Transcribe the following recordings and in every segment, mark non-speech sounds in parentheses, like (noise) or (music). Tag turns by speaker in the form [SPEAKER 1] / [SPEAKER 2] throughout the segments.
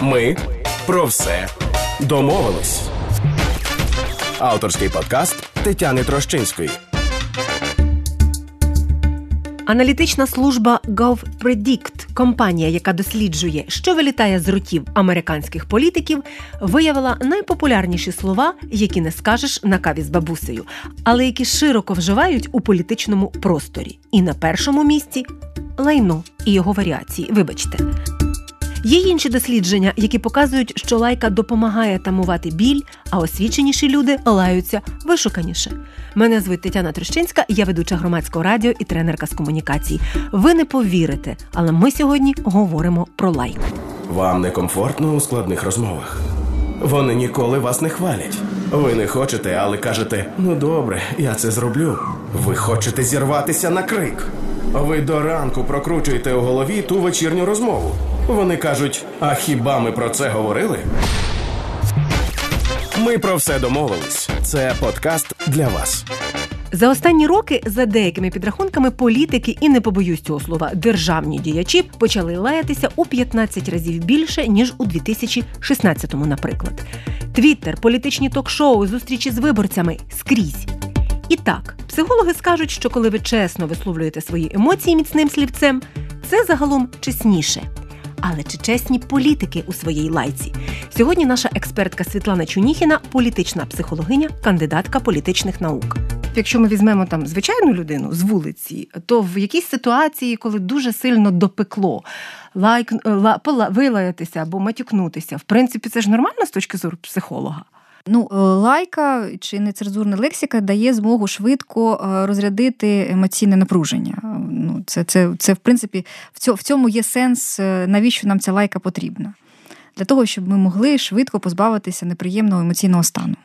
[SPEAKER 1] Ми про все домовились. Авторський подкаст Тетяни Трощинської.
[SPEAKER 2] Аналітична служба GovPredict, компанія, яка досліджує, що вилітає з ротів американських політиків, виявила найпопулярніші слова, які не скажеш на каві з бабусею, але які широко вживають у політичному просторі. І на першому місці лайно і його варіації. Вибачте. Є інші дослідження, які показують, що лайка допомагає тамувати біль, а освіченіші люди лаються вишуканіше. Мене звуть Тетяна Трещинська, я ведуча громадського радіо і тренерка з комунікацій. Ви не повірите, але ми сьогодні говоримо про лайк.
[SPEAKER 1] Вам некомфортно у складних розмовах. Вони ніколи вас не хвалять. Ви не хочете, але кажете: ну добре, я це зроблю. Ви хочете зірватися на крик. Ви до ранку прокручуєте у голові ту вечірню розмову. Вони кажуть: а хіба ми про це говорили? Ми про все домовились. Це подкаст для вас.
[SPEAKER 2] За останні роки, за деякими підрахунками, політики і не побоюсь цього слова, державні діячі почали лаятися у 15 разів більше ніж у 2016-му, наприклад. Твіттер, політичні ток-шоу, зустрічі з виборцями скрізь. І так, психологи скажуть, що коли ви чесно висловлюєте свої емоції міцним слівцем, це загалом чесніше. Але чи чесні політики у своїй лайці? Сьогодні наша експертка Світлана Чуніхіна, політична психологиня, кандидатка політичних наук. Якщо ми візьмемо там звичайну людину з вулиці, то в якійсь ситуації, коли дуже сильно допекло, лайк ла, вилаятися або матюкнутися, в принципі, це ж нормально з точки зору психолога.
[SPEAKER 3] Ну, лайка чи нецензурна лексика дає змогу швидко розрядити емоційне напруження. Ну, Це, це, це в принципі, в цьому є сенс, навіщо нам ця лайка потрібна? Для того, щоб ми могли швидко позбавитися неприємного емоційного стану.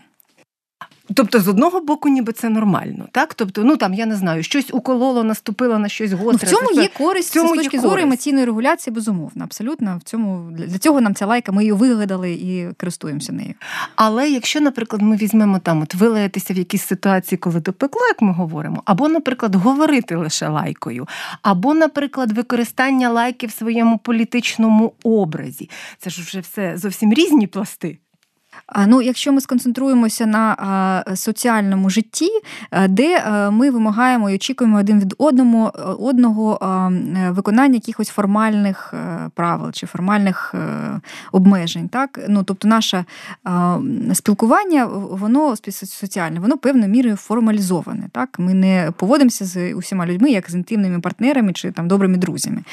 [SPEAKER 2] Тобто, з одного боку, ніби це нормально, так? Тобто, ну там я не знаю, щось укололо, наступило на щось гостре.
[SPEAKER 3] Ну, в цьому є користь в цьому з точки зору емоційної регуляції, безумовно. Абсолютно в цьому для цього нам ця лайка, ми її вигадали і користуємося нею.
[SPEAKER 2] Але якщо, наприклад, ми візьмемо там, от вилаятися в якійсь ситуації, коли допекло, як ми говоримо, або, наприклад, говорити лише лайкою, або, наприклад, використання лайки в своєму політичному образі, це ж вже все зовсім різні пласти.
[SPEAKER 3] Ну, якщо ми сконцентруємося на соціальному житті, де ми вимагаємо і очікуємо один від одному одного виконання якихось формальних е, правил чи формальних е, обмежень, так ну тобто, наше спілкування, воно соціальне, воно певною мірою формалізоване. Так, ми не поводимося з усіма людьми, як з інтимними партнерами чи там добрими друзями.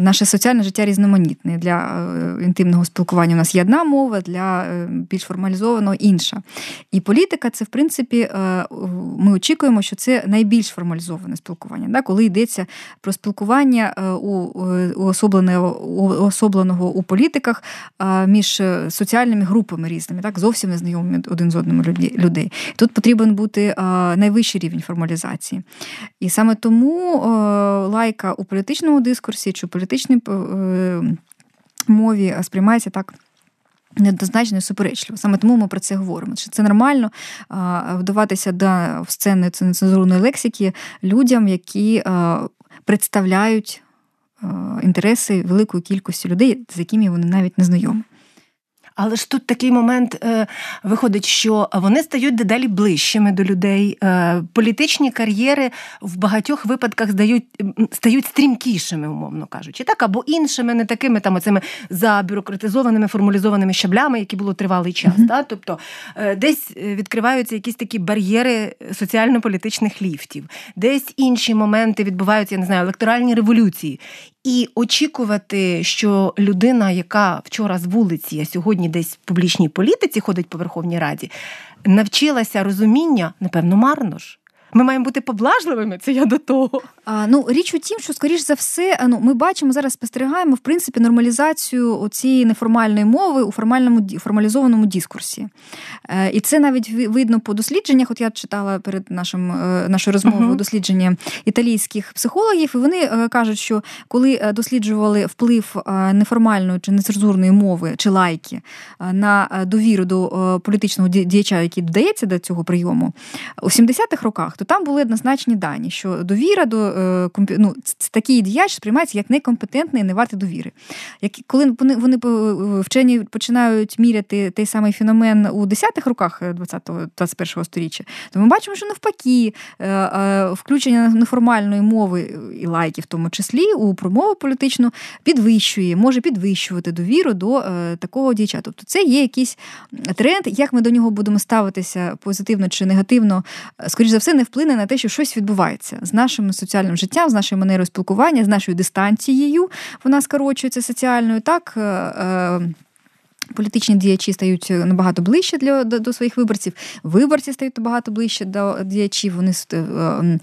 [SPEAKER 3] Наше соціальне життя різноманітне. Для е, інтимного спілкування у нас є одна мова. для більш формалізовано інша. І політика це, в принципі, е, ми очікуємо, що це найбільш формалізоване спілкування. Коли йдеться про спілкування е, у особленого у політиках е, між соціальними групами різними, так, зовсім незнайомими один з одним людей. Тут потрібен бути найвищий рівень формалізації. І саме тому лайка у політичному дискурсі чи у політичній мові сприймається так. Неоднозначно і суперечливо. Саме тому ми про це говоримо. Що це нормально вдаватися до сцени нецензурної лексики людям, які представляють інтереси великої кількості людей, з якими вони навіть не знайомі.
[SPEAKER 2] Але ж тут такий момент е, виходить, що вони стають дедалі ближчими до людей. Е, політичні кар'єри в багатьох випадках здають, стають стрімкішими, умовно кажучи, так або іншими, не такими там оцими забюрократизованими, формалізованими щаблями, які було тривалий час. Mm-hmm. Так? Тобто е, десь відкриваються якісь такі бар'єри соціально-політичних ліфтів, десь інші моменти відбуваються, я не знаю, електоральні революції. І очікувати, що людина, яка вчора з вулиці, а сьогодні десь в публічній політиці ходить по Верховній Раді, навчилася розуміння, напевно, марно ж. Ми маємо бути поблажливими. Це я до того.
[SPEAKER 3] А, Ну річ у тім, що скоріш за все, ну ми бачимо зараз, спостерігаємо в принципі нормалізацію цієї неформальної мови у формальному формалізованому дискурсі. Е, І це навіть видно по дослідженнях. От я читала перед нашим е, нашою розмовою uh-huh. дослідження італійських психологів, і вони е, кажуть, що коли е, досліджували вплив неформальної чи нецензурної мови чи лайки на довіру до політичного діяча, який додається до цього прийому, у 70-х роках то там були однозначні дані, що довіра до ну, такий діяч сприймається як некомпетентний і не вартий довіри. Як коли вони вони вчені починають міряти той самий феномен у 10-х роках 20-21 століття, то ми бачимо, що навпаки, включення неформальної мови і лайки, в тому числі у промову політичну, підвищує, може підвищувати довіру до такого діяча. Тобто це є якийсь тренд, як ми до нього будемо ставитися позитивно чи негативно, скоріш за все, не вплине на те, що щось відбувається з нашим соціальним життям, з нашою манерою спілкування, з нашою дистанцією. Вона скорочується соціальною. Так. Е, е, Політичні діячі стають е, набагато ближче для до, до своїх виборців. Виборці стають набагато ближче до діячів. Вони е,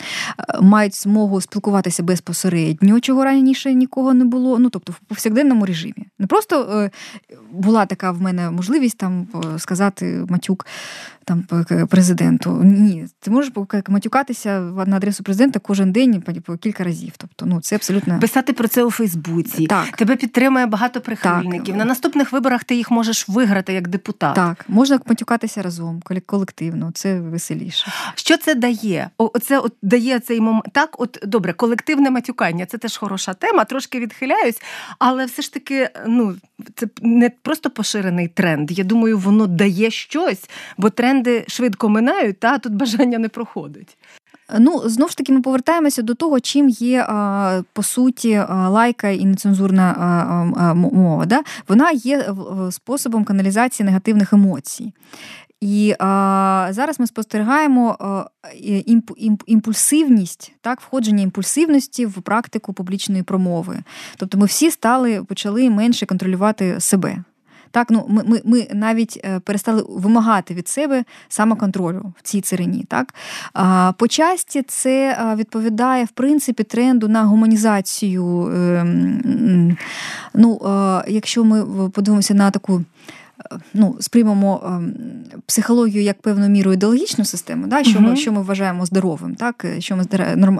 [SPEAKER 3] мають змогу спілкуватися безпосередньо, чого раніше нікого не було. Ну тобто в повсякденному режимі. Не просто е, була така в мене можливість там сказати матюк там президенту. Ні, ти можеш матюкатися на адресу президента кожен день по кілька разів. Тобто, ну це абсолютно
[SPEAKER 2] писати про це у Фейсбуці. Так. Тебе підтримує багато прихильників. Так. На наступних виборах ти їх можеш виграти як депутат.
[SPEAKER 3] Так, можна матюкатися разом, колективно. Це веселіше.
[SPEAKER 2] Що це дає? Оце от дає цей момент. Так, от добре, колективне матюкання. Це теж хороша тема. Трошки відхиляюсь, але все ж таки, ну це не просто поширений тренд. Я думаю, воно дає щось, бо тренди швидко минають, та тут бажання не проходить.
[SPEAKER 3] Ну, знов ж таки, ми повертаємося до того, чим є по суті лайка і нецензурна мова. Да? Вона є способом каналізації негативних емоцій. І а, зараз ми спостерігаємо імп, імп, імпульсивність, так, входження імпульсивності в практику публічної промови. Тобто ми всі стали почали менше контролювати себе. Так, ну ми ми, ми навіть е, перестали вимагати від себе самоконтролю в цій царині. Так а, по часті це відповідає в принципі тренду на гуманізацію. Ем, ну, якщо ми подивимося на таку ну, сприймемо ем, психологію як певну міру ідеологічну систему, да, що ми що ми вважаємо здоровим, так, що ми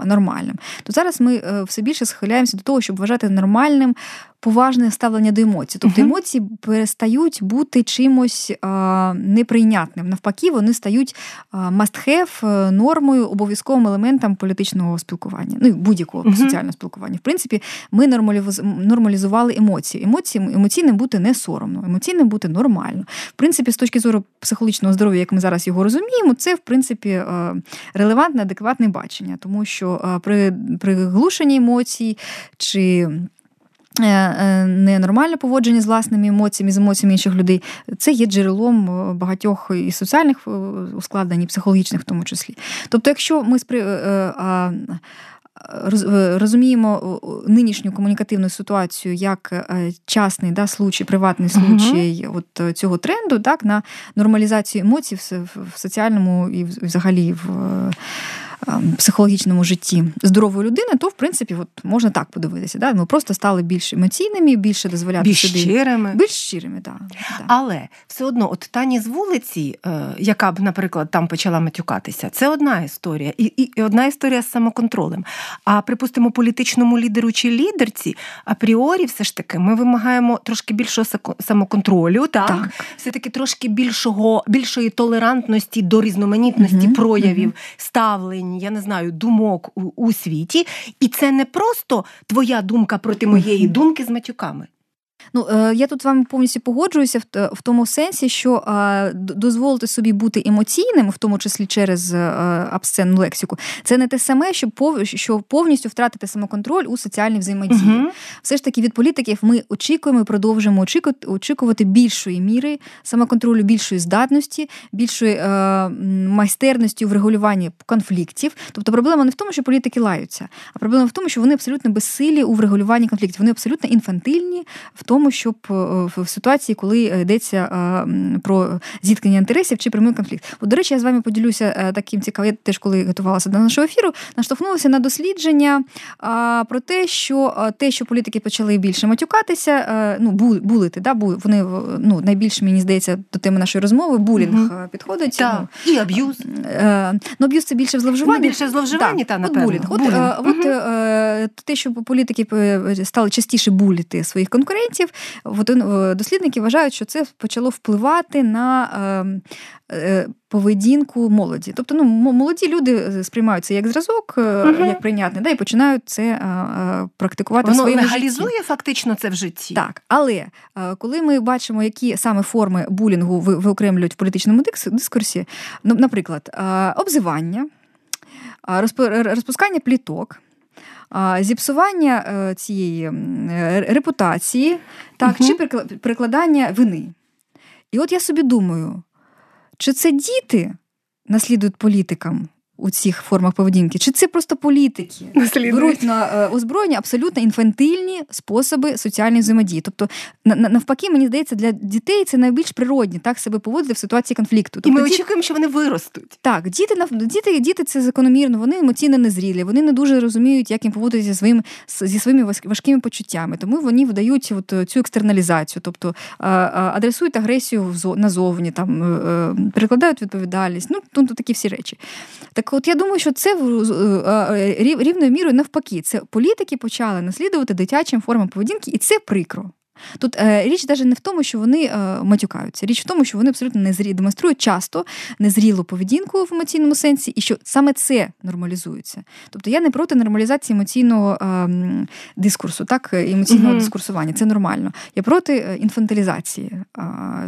[SPEAKER 3] нормальним, то зараз ми е, все більше схиляємося до того, щоб вважати нормальним поважне ставлення до емоцій. Тобто емоції перестають бути чимось а, неприйнятним. Навпаки, вони стають must-have, е, нормою, обов'язковим елементом політичного спілкування, ну будь-якого соціального спілкування. В принципі, ми нормалізували емоції. Емоції емоційним бути не соромно, емоційним бути нормально. В принципі, з точки зору психологічного здоров'я, як ми зараз його розуміємо, це в принципі е, релевантне, адекватне бачення, тому що е, при приглушенні емоцій чи ненормальне поводження з власними емоціями, з емоціями інших людей, це є джерелом е, багатьох і соціальних ускладнень, і психологічних в тому числі. Тобто, якщо ми спри... Розуміємо нинішню комунікативну ситуацію як частний да, случай, приватний случай uh-huh. от цього тренду, так, на нормалізацію емоцій в соціальному і взагалі в психологічному житті здорової людини, то в принципі от можна так подивитися. Да? Ми просто стали більш емоційними, більше дозволяти
[SPEAKER 2] більш
[SPEAKER 3] собі.
[SPEAKER 2] щирими.
[SPEAKER 3] Більш щирими, так.
[SPEAKER 2] Да. Але все одно, от Тані з вулиці, е, яка б, наприклад, там почала матюкатися, це одна історія, і, і одна історія з самоконтролем. А припустимо, політичному лідеру чи лідерці апріорі, все ж таки, ми вимагаємо трошки більшого самоконтролю, так, так. все таки трошки більшого, більшої толерантності до різноманітності угу, проявів, угу. ставлень я не знаю, думок у, у світі, і це не просто твоя думка проти моєї (laughs) думки з матюками.
[SPEAKER 3] Ну, е, я тут з вами повністю погоджуюся в, в тому сенсі, що дозволити собі бути емоційним, в тому числі через абсценну е, лексику, це не те саме, що пов, що повністю втратити самоконтроль у соціальній взаємодії. uh Все ж таки від політиків ми очікуємо і продовжуємо очікувати, більшої міри самоконтролю, більшої здатності, більшої е, майстерності у врегулюванні конфліктів. Тобто проблема не в тому, що політики лаються, а проблема в тому, що вони абсолютно безсилі у врегулюванні конфліктів. Вони абсолютно інфантильні в тому, щоб е, в ситуації, коли йдеться е, про зіткнення інтересів чи прямий конфлікт. От, до речі, я з вами поділюся е, таким цікавим. Я теж коли готувалася до нашого ефіру, наштовхнулася на дослідження про те, що те, що політики почали більше матюкатися, ну булити, да, вони ну, найбільше мені здається до теми нашої розмови, булінг угу. підходить.
[SPEAKER 2] Так. Ну, І аб'юз.
[SPEAKER 3] Ну, аб'юз це більше зловживання.
[SPEAKER 2] Ну, більше зловживання, та, напевно.
[SPEAKER 3] Булінг. От, булінг. От, угу. от те, що політики стали частіше буліти своїх конкурентів процентів. Дослідники вважають, що це почало впливати на ем, е, поведінку молоді. Тобто, ну, молоді люди сприймають це як зразок, угу. як прийнятне, да, і починають це практикувати
[SPEAKER 2] Воно
[SPEAKER 3] в своєму
[SPEAKER 2] легалізує
[SPEAKER 3] житті.
[SPEAKER 2] фактично це в житті.
[SPEAKER 3] Так, але коли ми бачимо, які саме форми булінгу виокремлюють в політичному дискурсі, ну, наприклад, обзивання, розпускання пліток зіпсування е, цієї репутації, так, угу. чи прикладання вини. І от я собі думаю, чи це діти наслідують політикам у цих формах поведінки? Чи це просто політики беруть на е, озброєння абсолютно інфантильні способи соціальної взаємодії? Тобто, навпаки, мені здається, для дітей це найбільш природні так себе поводити в ситуації конфлікту. Тобто,
[SPEAKER 2] І ми очікуємо, що вони виростуть.
[SPEAKER 3] Так, діти діти, діти це закономірно, вони емоційно незрілі, вони не дуже розуміють, як їм поводитися своїм зі своїми важкими почуттями. Тому вони видають от е, цю екстерналізацію, тобто адресують агресію назовні, там е, перекладають відповідальність. Ну, тут такі всі речі. Так от я думаю, що це в рівною мірою навпаки. Це політики почали наслідувати дитячим формам поведінки, і це прикро. Тут е, річ навіть не в тому, що вони е, матюкаються. Річ в тому, що вони абсолютно незрі демонструють часто незрілу поведінку в емоційному сенсі, і що саме це нормалізується. Тобто я не проти нормалізації емоційного е, дискурсу, так емоційного угу. дискурсування. Це нормально. Я проти е, інфантилізації е,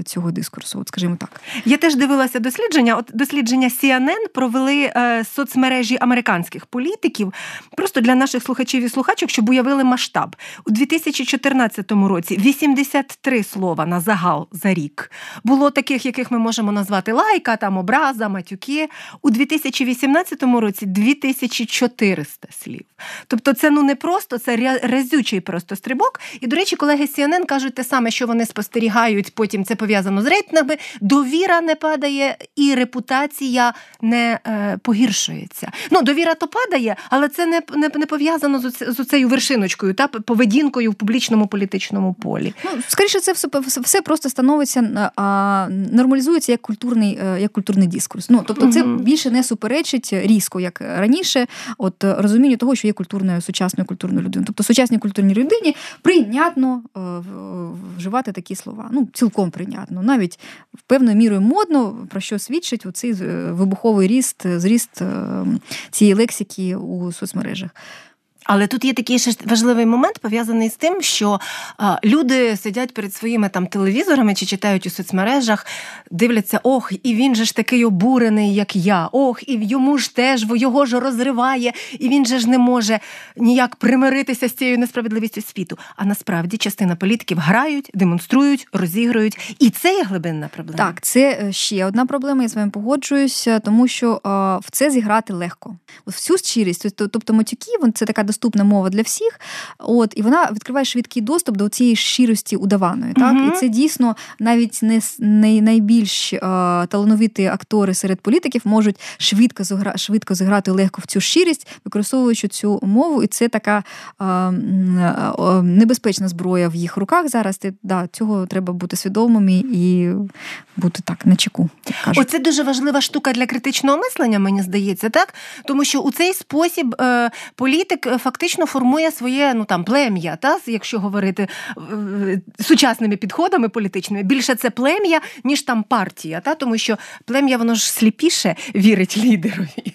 [SPEAKER 3] цього дискурсу. От скажімо так.
[SPEAKER 2] Я теж дивилася дослідження. От дослідження CNN провели е, соцмережі американських політиків, просто для наших слухачів і слухачок, щоб уявили масштаб у 2014 році. 83 слова на загал за рік. Було таких, яких ми можемо назвати лайка, там образа, матюки. У 2018 році 2400 слів. Тобто, це ну не просто це разючий просто стрибок. І, до речі, колеги CNN кажуть те саме, що вони спостерігають. Потім це пов'язано з рейтингами. Довіра не падає, і репутація не е, погіршується. Ну, довіра то падає, але це не не, не пов'язано з, з цією вершиночкою та поведінкою в публічному політичному полі полі.
[SPEAKER 3] Ну, скоріше, це все все просто становиться а, нормалізується як культурний е, як культурний дискурс. Ну тобто, це більше не суперечить різко, як раніше, от розумінню того, що є культурною сучасною культурною людиною. Тобто, сучасній культурній людині прийнятно е, вживати такі слова. Ну, цілком прийнятно, навіть певною мірою модно, про що свідчить оцей е, вибуховий ріст, зріст цієї лексики у соцмережах.
[SPEAKER 2] Але тут є такий ще важливий момент пов'язаний з тим, що а, люди сидять перед своїми там телевізорами чи читають у соцмережах, дивляться, ох, і він же ж такий обурений, як я. Ох, і йому ж теж його ж розриває, і він же ж не може ніяк примиритися з цією несправедливістю світу. А насправді частина політиків грають, демонструють, розігрують, і це є глибинна проблема.
[SPEAKER 3] Так, це е, ще одна проблема. Я з вами погоджуюся, тому що а, в це зіграти легко. Всю щирість, тобто матюки, це така доступна мова для всіх. От і вона відкриває швидкий доступ до цієї щирості удаваної. Так uh і це дійсно навіть не, не найбільш а, талановиті актори серед політиків можуть швидко зігра, швидко зіграти легко в цю щирість, використовуючи цю мову, і це така а, а, небезпечна зброя в їх руках зараз. Ти, да, Цього треба бути свідомими і бути так на чеку.
[SPEAKER 2] Оце дуже важлива штука для критичного мислення, мені здається, так тому що у цей спосіб е, політик фактично формує своє ну там плем'я, та якщо говорити сучасними підходами політичними, більше це плем'я, ніж там партія, та тому що плем'я воно ж сліпіше вірить лідерові.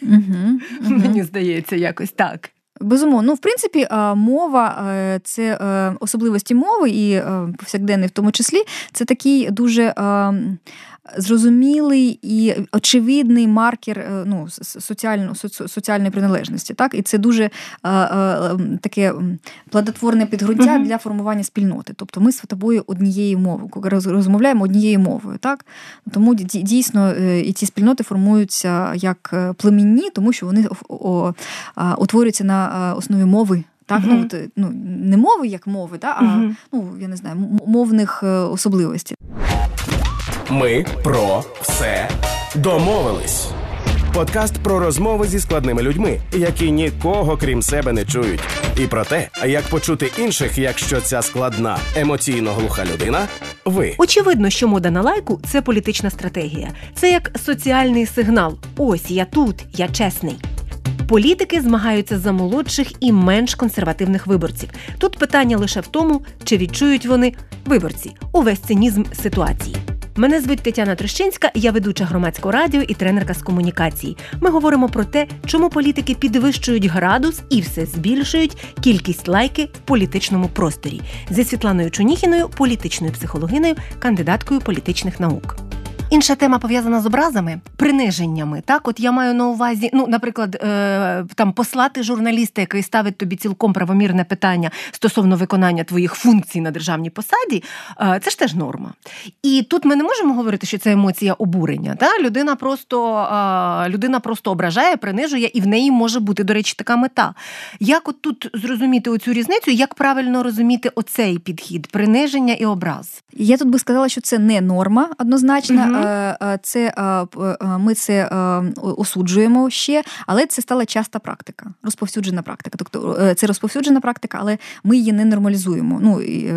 [SPEAKER 2] Мені здається, якось так.
[SPEAKER 3] Безумовно, ну в принципі, мова е, це е, особливості мови і повсякденний в тому числі, це такий дуже зрозумілий і очевидний маркер е, ну, соціально, соціальної приналежності. Так? І це дуже е, е, таке плодотворне підґрунтя uh для формування спільноти. Тобто ми з тобою однією мовою, розмовляємо однією мовою. Так? Тому дійсно і ці спільноти формуються як племінні, тому що вони утворюються на основі мови. Так, uh-huh. ну, от, ну не мови як мови, так, а uh-huh. ну я не знаю, мовних особливостей.
[SPEAKER 1] Ми про все домовились. Подкаст про розмови зі складними людьми, які нікого крім себе не чують, і про те, як почути інших, якщо ця складна емоційно глуха людина. Ви
[SPEAKER 2] очевидно, що мода на лайку це політична стратегія. Це як соціальний сигнал. Ось я тут, я чесний. Політики змагаються за молодших і менш консервативних виборців. Тут питання лише в тому, чи відчують вони виборці увесь цинізм ситуації. Мене звуть Тетяна Трещинська, я ведуча громадського радіо і тренерка з комунікації. Ми говоримо про те, чому політики підвищують градус і все збільшують кількість лайки в політичному просторі зі Світланою Чуніхіною, політичною психологиною, кандидаткою політичних наук. Інша тема пов'язана з образами, приниженнями. Так, от я маю на увазі, ну, наприклад, е, там послати журналіста, який ставить тобі цілком правомірне питання стосовно виконання твоїх функцій на державній посаді, е, це ж теж норма. І тут ми не можемо говорити, що це емоція обурення. Та? Людина просто е, людина просто ображає, принижує, і в неї може бути, до речі, така мета. Як от тут зрозуміти оцю різницю, як правильно розуміти оцей підхід приниження і образ?
[SPEAKER 3] Я тут би сказала, що це не норма однозначно. Угу. Це ми це осуджуємо ще, але це стала часта практика, розповсюджена практика. Тобто е, це розповсюджена практика, але ми її не нормалізуємо. Ну е,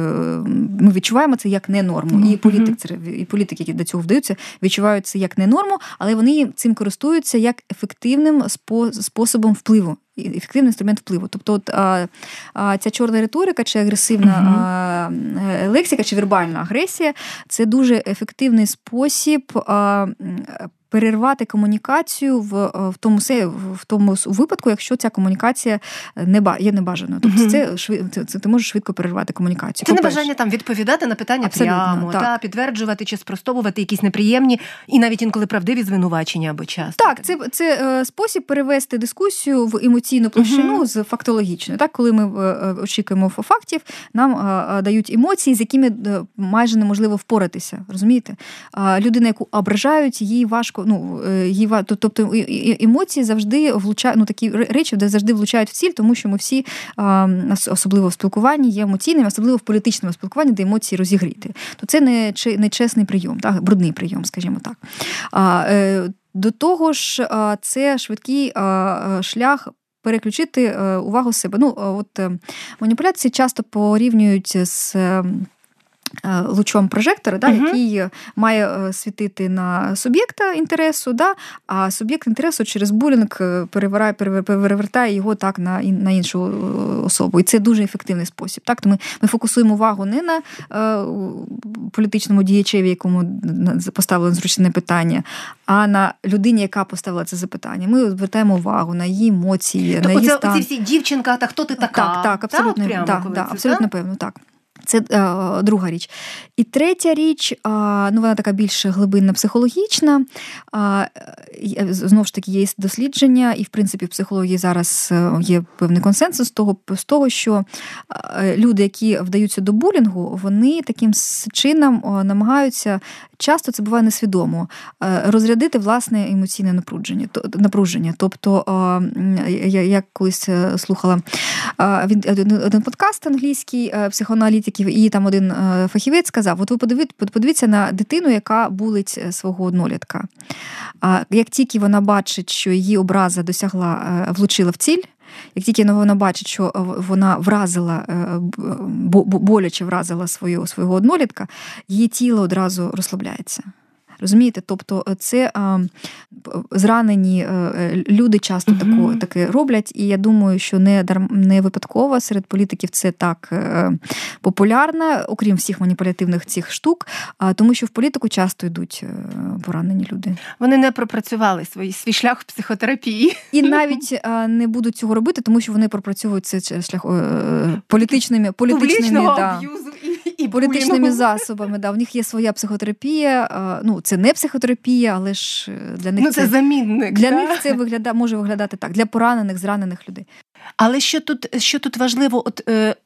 [SPEAKER 3] ми відчуваємо це як не норму. І політик, і політики, які до цього вдаються, відчувають це як не норму, але вони цим користуються як ефективним способом впливу ефективний інструмент впливу. Тобто, от, а, а, ця чорна риторика чи агресивна uh-huh. а, лексика, чи вербальна агресія це дуже ефективний спосіб. Перервати комунікацію в е, в тому в тому випадку, якщо ця комунікація не є небажаною. Тобто це, це, це ти можеш швидко перервати комунікацію.
[SPEAKER 2] Це небажання там відповідати на питання Абсолютно, прямо, так. та підтверджувати чи спростовувати якісь неприємні і навіть інколи правдиві звинувачення або часто.
[SPEAKER 3] Так, це це е, спосіб перевести дискусію в емоційну площину mm з фактологічною. Так, коли ми е, очікуємо фактів, нам дають емоції, з якими майже неможливо впоратися. Розумієте? Людина, яку ображають, їй важко ну, е, тобто емоції завжди влучають, ну такі речі, завжди влучають в ціль, тому що ми всі, особливо в спілкуванні, є емоційними, особливо в політичному спілкуванні, де емоції розігріти. То це не чесний прийом, так, брудний прийом, скажімо так. Е, до того ж, це швидкий шлях. Переключити е, увагу себе. Ну, от маніпуляції часто порівнюють з Е, лучом прожектора, да, uh який має е, світити на суб'єкта інтересу, да, а суб'єкт інтересу через булінг е, перевертає, перевертає його так на на іншу особу. І це дуже ефективний спосіб. Так, то Ми ми фокусуємо увагу не на е, політичному діячеві, якому поставлено зручне питання, а на людині, яка поставила це запитання. Ми звертаємо увагу на її емоції,
[SPEAKER 2] тобто
[SPEAKER 3] на її
[SPEAKER 2] це,
[SPEAKER 3] стан.
[SPEAKER 2] Ці всі дівчинка, та хто ти така?
[SPEAKER 3] Так, так, абсолютно, так, так, так, абсолютно певно, так. Це е, друга річ. І третя річ, е, ну вона така більш глибинна психологічна. Е, знову ж таки, є дослідження, і в принципі в психології зараз е, є певний консенсус того, з того, що люди, які вдаються до булінгу, вони таким чином намагаються часто це буває несвідомо розрядити власне емоційне напруження. напруження. Тобто, я, я колись слухала один подкаст англійський психоаналітики років, і там один е, фахівець сказав: от ви подивіться на дитину, яка булить е, свого однолітка. Як тільки вона бачить, що її образа досягла, е, влучила в ціль. Як тільки вона бачить, що вона вразила, боляче вразила свою, свого однолітка, її тіло одразу розслабляється. Розумієте? Тобто, е, це а, зранені е, е, люди часто mm таку, таке роблять, і я думаю, що не не випадково серед політиків це так популярно, окрім всіх маніпулятивних цих штук, а тому, що в політику часто йдуть поранені люди.
[SPEAKER 2] Вони не пропрацювали свій свій шлях в психотерапії
[SPEAKER 3] і (laughs) навіть не будуть цього робити, тому що вони пропрацьовують це шлях політичними політичними
[SPEAKER 2] да.
[SPEAKER 3] І політичними засобами. Да, У них є своя психотерапія. Ну, це не психотерапія, але ж е, для них
[SPEAKER 2] ну, це, це замінник.
[SPEAKER 3] Для да? них це виглядає, може виглядати так, для поранених, зранених людей.
[SPEAKER 2] Але що тут що тут важливо, от е,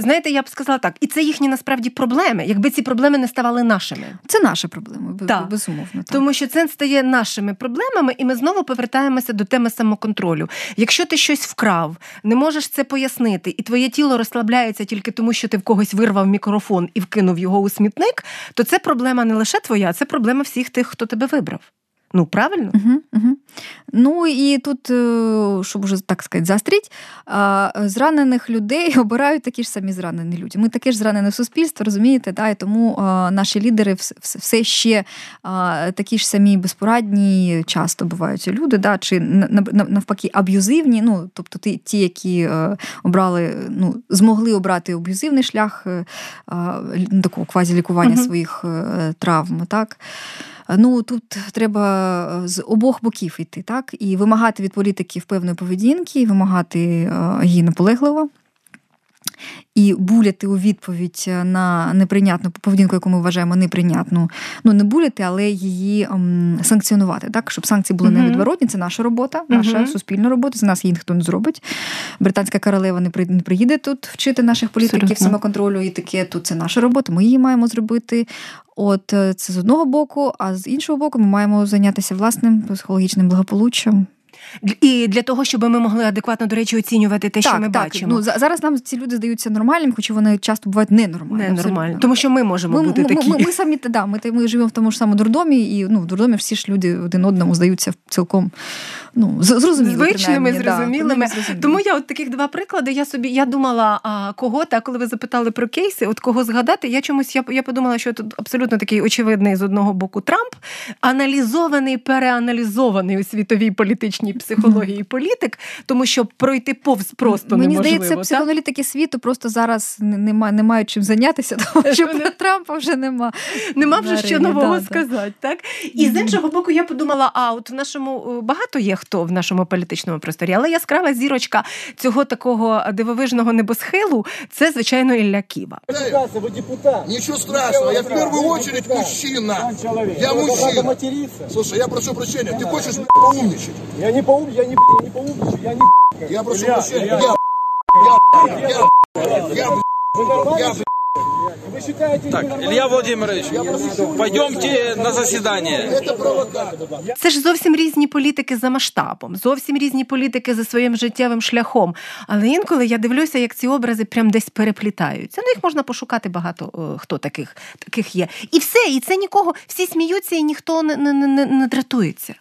[SPEAKER 2] знаєте, я б сказала так, і це їхні насправді проблеми, якби ці проблеми не ставали нашими.
[SPEAKER 3] Це наші проблеми, так. безумовно. Так.
[SPEAKER 2] Тому що це стає нашими проблемами, і ми знову повертаємося до теми самоконтролю. Якщо ти щось вкрав, не можеш це пояснити, і твоє тіло розслабляється тільки тому, що ти в когось вирвав мікрофон і вкинув його у смітник, то це проблема не лише твоя, це проблема всіх тих, хто тебе вибрав. Ну, правильно?
[SPEAKER 3] Угу, угу. Ну і тут, е, щоб уже так сказати, заостріть, зранених людей (laughs) обирають такі ж самі зранені люди. Ми таке ж зранене суспільство, розумієте? Да? І тому наші лідери все ще такі ж самі безпорадні, часто бувають люди, да? чи навпаки аб'юзивні. Ну, тобто ті, ті, які е, обрали, ну, змогли обрати аб'юзивний шлях е, такого квазілікування угу. своїх травм. так? Ну тут треба з обох боків йти, так? І вимагати від політиків певної поведінки, і вимагати її наполегливо і буляти у відповідь на неприйнятну поведінку, яку ми вважаємо неприйнятну. Ну не буляти, але її ем, санкціонувати, так щоб санкції були uh-huh. невідворотні. Це наша робота, наша uh-huh. суспільна робота. За нас її ніхто не зробить. Британська королева не приїде тут вчити наших політиків Абсолютно. самоконтролю і таке. Тут це наша робота. Ми її маємо зробити. От е, це з одного боку, а з іншого боку, ми маємо зайнятися власним психологічним благополуччям.
[SPEAKER 2] І для того, щоб ми могли адекватно, до речі, оцінювати те,
[SPEAKER 3] так,
[SPEAKER 2] що ми
[SPEAKER 3] так.
[SPEAKER 2] бачимо.
[SPEAKER 3] Ну зараз нам ці люди здаються нормальними, хоча вони часто бувають ненормальними.
[SPEAKER 2] Ненормально. Тому що ми можемо ми, бути
[SPEAKER 3] ми,
[SPEAKER 2] такі.
[SPEAKER 3] Ми, ми, ми самі да, ми, ми живемо в тому ж самому дурдомі, і ну в дурдомі всі ж люди один одному здаються цілком ну, зрозумілими.
[SPEAKER 2] Звичними, зрозумілими. Да, Тому я от таких два приклади. Я собі я думала, а кого та коли ви запитали про кейси, от кого згадати, я чомусь я я подумала, що тут абсолютно такий очевидний з одного боку Трамп, аналізований, переаналізований у світовій політичній психології (laughs) політик, тому що пройти повз просто
[SPEAKER 3] Мені
[SPEAKER 2] неможливо.
[SPEAKER 3] Мені здається, психоаналітики світу просто зараз не, не мають чим зайнятися, (laughs) тому що Трампа вже нема.
[SPEAKER 2] Нема вже що нового сказати. так? І з іншого боку, я подумала: а от в нашому багато є хто в нашому політичному просторі, але яскрава зірочка цього такого дивовижного небосхилу це, звичайно, Ілля Ківа.
[SPEAKER 4] Нічого страшного, я в першу чергу мужчина. Я мужчина. Слушай, я прошу прощения, ты хочешь поумничать?
[SPEAKER 5] Я не поум, я не, не поумничаю, я не
[SPEAKER 4] Я прошу прощения, я, я, я, я,
[SPEAKER 6] так, Илья Володимирович, пойдемте на засідання.
[SPEAKER 2] Це ж зовсім різні політики за масштабом, зовсім різні політики за своїм життєвим шляхом. Але інколи я дивлюся, як ці образи прям десь переплітаються. Ну їх можна пошукати багато е, хто таких таких є. І все, і це нікого, всі сміються, і ніхто не, не, не, не дратується.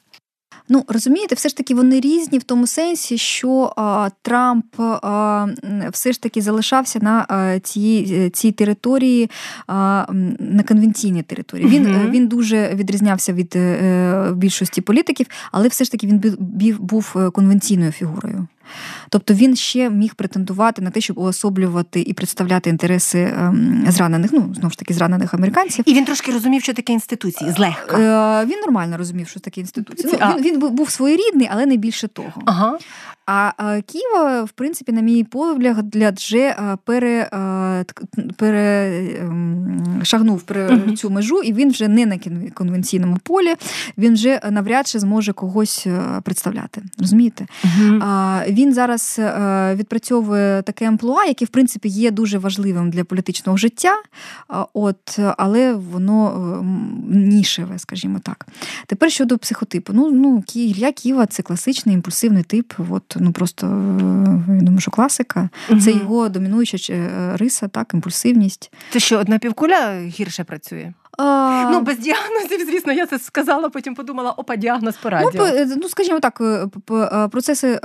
[SPEAKER 3] Ну розумієте, все ж таки вони різні в тому сенсі, що а, Трамп а, все ж таки залишався на а, цій цій території, на конвенційній території. Він mm-hmm. він дуже відрізнявся від е, більшості політиків, але все ж таки він був е, конвенційною фігурою. Тобто він ще міг претендувати на те, щоб уособлювати і представляти інтереси ем, зранених, ну знову ж таки зранених американців.
[SPEAKER 2] І він трошки розумів, що таке інституції злегка.
[SPEAKER 3] Е, Він нормально розумів, що таке інституції. Ну, Він він був своєрідний, але не більше того.
[SPEAKER 2] Ага.
[SPEAKER 3] А Києва, в принципі, на мій погляд, вже пере, перешагнув uh цю межу, і він вже не на конвенційному полі, він вже навряд чи зможе когось представляти. Розумієте? Uh-huh. Він зараз відпрацьовує таке амплуа, яке, в принципі, є дуже важливим для політичного життя, от, але воно нішеве, скажімо так. Тепер щодо психотипу. Ну, ну Ілля Ківа це класичний імпульсивний тип. От, ну просто я думаю, що класика. Угу. Це його домінуюча е, риса, так, імпульсивність.
[SPEAKER 2] Це що, одна півкуля гірше працює? А... Ну, без діагнозів, звісно, я це сказала, потім подумала, опа, діагноз по радіо.
[SPEAKER 3] Ну, е, ну скажімо так, е, процеси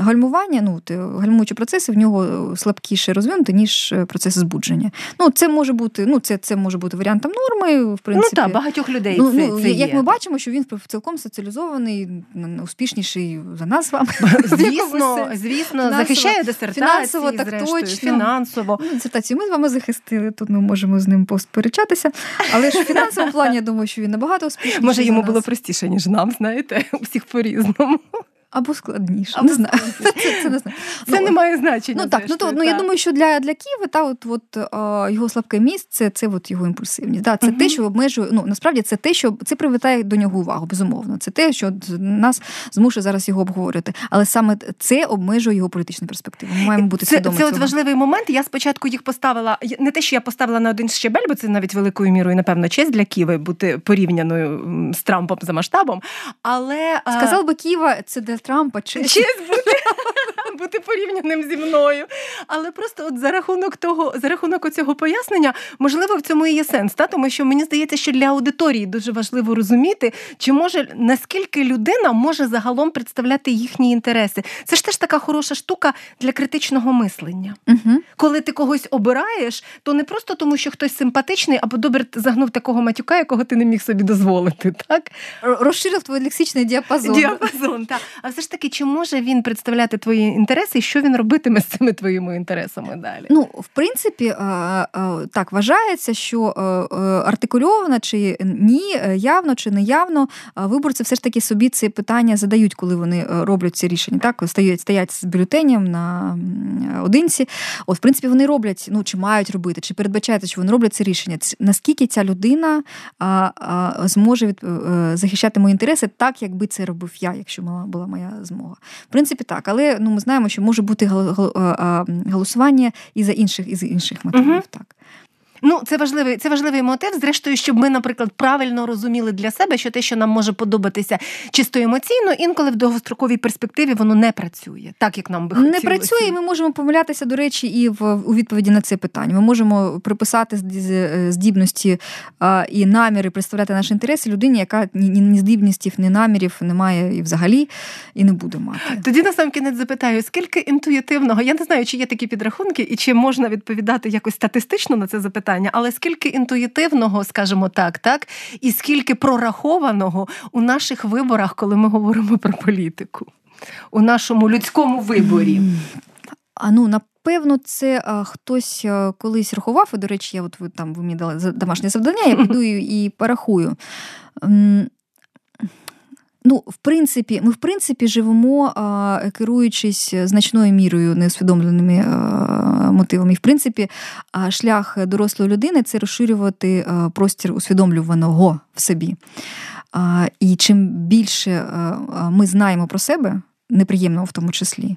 [SPEAKER 3] гальмування, ну, гальмуючі процеси в нього слабкіше розвинуті, ніж процеси збудження. Ну, це може бути, ну, це це може бути варіантом норми, в принципі.
[SPEAKER 2] Ну так, багатьох людей. Ну, це, ну, це
[SPEAKER 3] Як
[SPEAKER 2] є.
[SPEAKER 3] ми бачимо, що він цілком соціалізований, успішніший за нас з вами.
[SPEAKER 2] Звісно, (laughs) звісно, захищає дисертації,
[SPEAKER 3] фінансово, так
[SPEAKER 2] зрештою,
[SPEAKER 3] точно.
[SPEAKER 2] фінансово.
[SPEAKER 3] Ну, дисертацію ми з вами захистили, тут ми можемо з ним посперечатися. Але ж в фінансовому плані я думаю, що він набагато успішніший.
[SPEAKER 2] Може, йому було простіше, ніж нам, знаєте, (laughs) у всіх по-різному.
[SPEAKER 3] Або складніше. Або не знаю. Це, це, не знаю.
[SPEAKER 2] Це ну, не має значення.
[SPEAKER 3] Ну так, ну то ну я думаю, що для для Києва та от от а, його слабке місце це от його імпульсивність. Да, Це uh-huh. те, що обмежує. Ну насправді це те, що це привертає до нього увагу, безумовно. Це те, що нас змушує зараз його обговорювати. Але саме це обмежує його політичну перспективу. Ми маємо бути
[SPEAKER 2] це,
[SPEAKER 3] свідомі.
[SPEAKER 2] Це
[SPEAKER 3] цього.
[SPEAKER 2] от важливий момент. Я спочатку їх поставила не те, що я поставила на один щебель, бо це навіть великою мірою, напевно, честь для Києва бути порівняною з Трампом за масштабом. Але
[SPEAKER 3] сказав би Києва, це для Trumpa čez.
[SPEAKER 2] čez бути, порівняним зі мною. Але просто от за рахунок того, за рахунок цього пояснення, можливо, в цьому і є сенс, та? тому що мені здається, що для аудиторії дуже важливо розуміти, чи може наскільки людина може загалом представляти їхні інтереси. Це ж теж така хороша штука для критичного мислення.
[SPEAKER 3] Угу.
[SPEAKER 2] Коли ти когось обираєш, то не просто тому, що хтось симпатичний, або добре загнув такого матюка, якого ти не міг собі дозволити, так?
[SPEAKER 3] Розширив твій лексичний діапазон.
[SPEAKER 2] Діапазон, так. А все ж таки, чи може він представляти твої інтереси, і що він робитиме з цими твоїми інтересами далі?
[SPEAKER 3] Ну, в принципі, е, е, так вважається, що е, артикульовано чи ні, явно чи неявно, виборці все ж таки собі це питання задають, коли вони роблять ці рішення. Так, стоять, стоять з бюлетенем на одинці. От, в принципі, вони роблять, ну чи мають робити, чи передбачається, що вони роблять це рішення. Наскільки ця людина зможе захищати мої інтереси, так якби це робив я, якщо була моя змога. В принципі, так, але ну ми знаємо, що може бути голосування і за інших і за інших матеріалів. Угу. Так.
[SPEAKER 2] Ну, це важливий це важливий мотив. Зрештою, щоб ми, наприклад, правильно розуміли для себе, що те, що нам може подобатися чисто емоційно, інколи в довгостроковій перспективі воно не працює, так як нам би хотілося.
[SPEAKER 3] Не працює, і ми можемо помилятися, до речі, і в у відповіді на це питання. Ми можемо приписати здібності і наміри представляти наші інтереси людині, яка ні, ні здібності, ні намірів немає і взагалі і не буде мати.
[SPEAKER 2] Тоді на сам кінець запитаю, скільки інтуїтивного, я не знаю, чи є такі підрахунки, і чи можна відповідати якось статистично на це запитання питання, але скільки інтуїтивного, скажімо так, так, і скільки прорахованого у наших виборах, коли ми говоримо про політику, у нашому людському виборі?
[SPEAKER 3] А ну напевно, це а, хтось а, колись рахував. І, до речі, я от ви там ви мені дали домашнє завдання, я (laughs) піду і порахую. Ну, в принципі, ми в принципі живемо, керуючись значною мірою неусвідомленими мотивами. І в принципі, шлях дорослої людини це розширювати простір усвідомлюваного в собі. І чим більше ми знаємо про себе, неприємного в тому числі,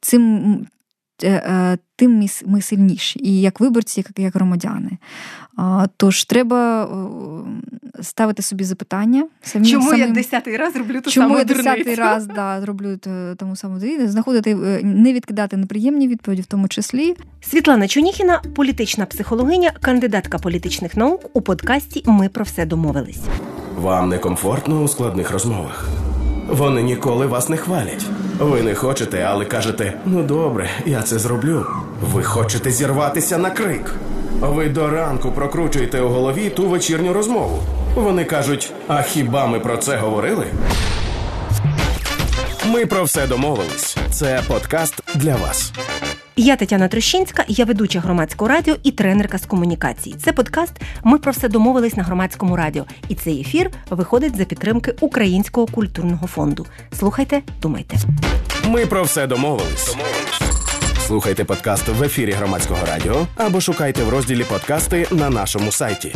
[SPEAKER 3] цим Е, е, тим ми сильніші, і як виборці, як, як громадяни. Тож треба ставити собі запитання.
[SPEAKER 2] Самі, Чому самим... я десятий раз роблю ту
[SPEAKER 3] Чому
[SPEAKER 2] саму
[SPEAKER 3] я десятий раз да, роблю тому саму дурницю, знаходити, е, не відкидати неприємні відповіді, в тому числі.
[SPEAKER 2] Світлана Чуніхіна, політична психологиня, кандидатка політичних наук у подкасті Ми про все домовились.
[SPEAKER 1] Вам некомфортно у складних розмовах. Вони ніколи вас не хвалять. Ви не хочете, але кажете: ну добре, я це зроблю. Ви хочете зірватися на крик. Ви до ранку прокручуєте у голові ту вечірню розмову. Вони кажуть: а хіба ми про це говорили? Ми про все домовились. Це подкаст для вас.
[SPEAKER 2] Я Тетяна Трощинська, я ведуча громадського радіо і тренерка з комунікацій. Це подкаст. Ми про все домовились на громадському радіо. І цей ефір виходить за підтримки Українського культурного фонду. Слухайте, думайте.
[SPEAKER 1] Ми про все домовились. домовились. Слухайте подкаст в ефірі громадського радіо або шукайте в розділі подкасти на нашому сайті.